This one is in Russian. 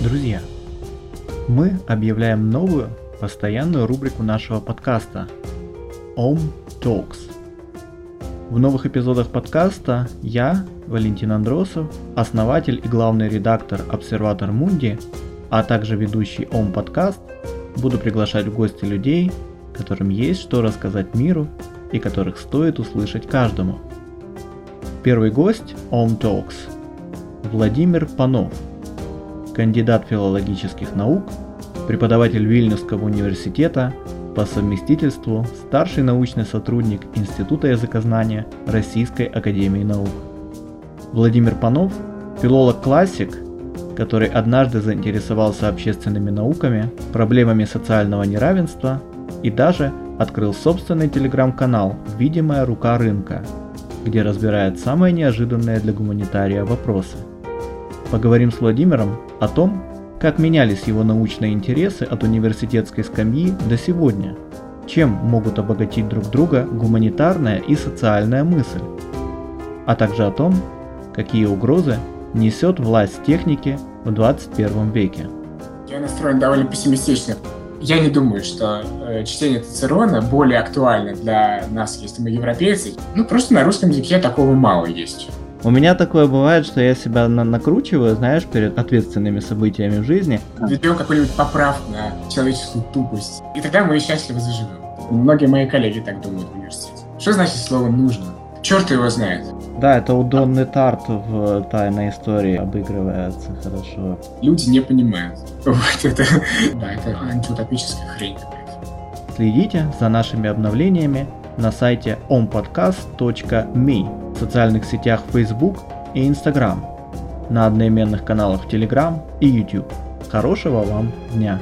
Друзья, мы объявляем новую постоянную рубрику нашего подкаста Om Talks. В новых эпизодах подкаста я, Валентин Андросов, основатель и главный редактор Обсерватор Мунди, а также ведущий Om подкаст, буду приглашать в гости людей, которым есть что рассказать миру и которых стоит услышать каждому. Первый гость Om Talks – Владимир Панов, кандидат филологических наук, преподаватель Вильнюсского университета, по совместительству старший научный сотрудник Института языкознания Российской Академии Наук. Владимир Панов – филолог-классик, который однажды заинтересовался общественными науками, проблемами социального неравенства и даже открыл собственный телеграм-канал «Видимая рука рынка», где разбирает самые неожиданные для гуманитария вопросы. Поговорим с Владимиром о том, как менялись его научные интересы от университетской скамьи до сегодня, чем могут обогатить друг друга гуманитарная и социальная мысль, а также о том, какие угрозы несет власть техники в 21 веке. Я настроен довольно пессимистично. Я не думаю, что э, чтение Цицерона более актуально для нас, если мы европейцы. Ну, просто на русском языке такого мало есть. У меня такое бывает, что я себя на накручиваю, знаешь, перед ответственными событиями в жизни. Ведем какой-нибудь поправку на человеческую тупость. И тогда мы счастливо заживем. Многие мои коллеги так думают в университете. Что значит слово «нужно»? Черт его знает. Да, это у Донны Тарт в тайной истории обыгрывается хорошо. Люди не понимают. Вот это, да, это антиутопическая хрень Следите за нашими обновлениями на сайте ompodcast.me, в социальных сетях Facebook и Instagram, на одноименных каналах Telegram и YouTube. Хорошего вам дня!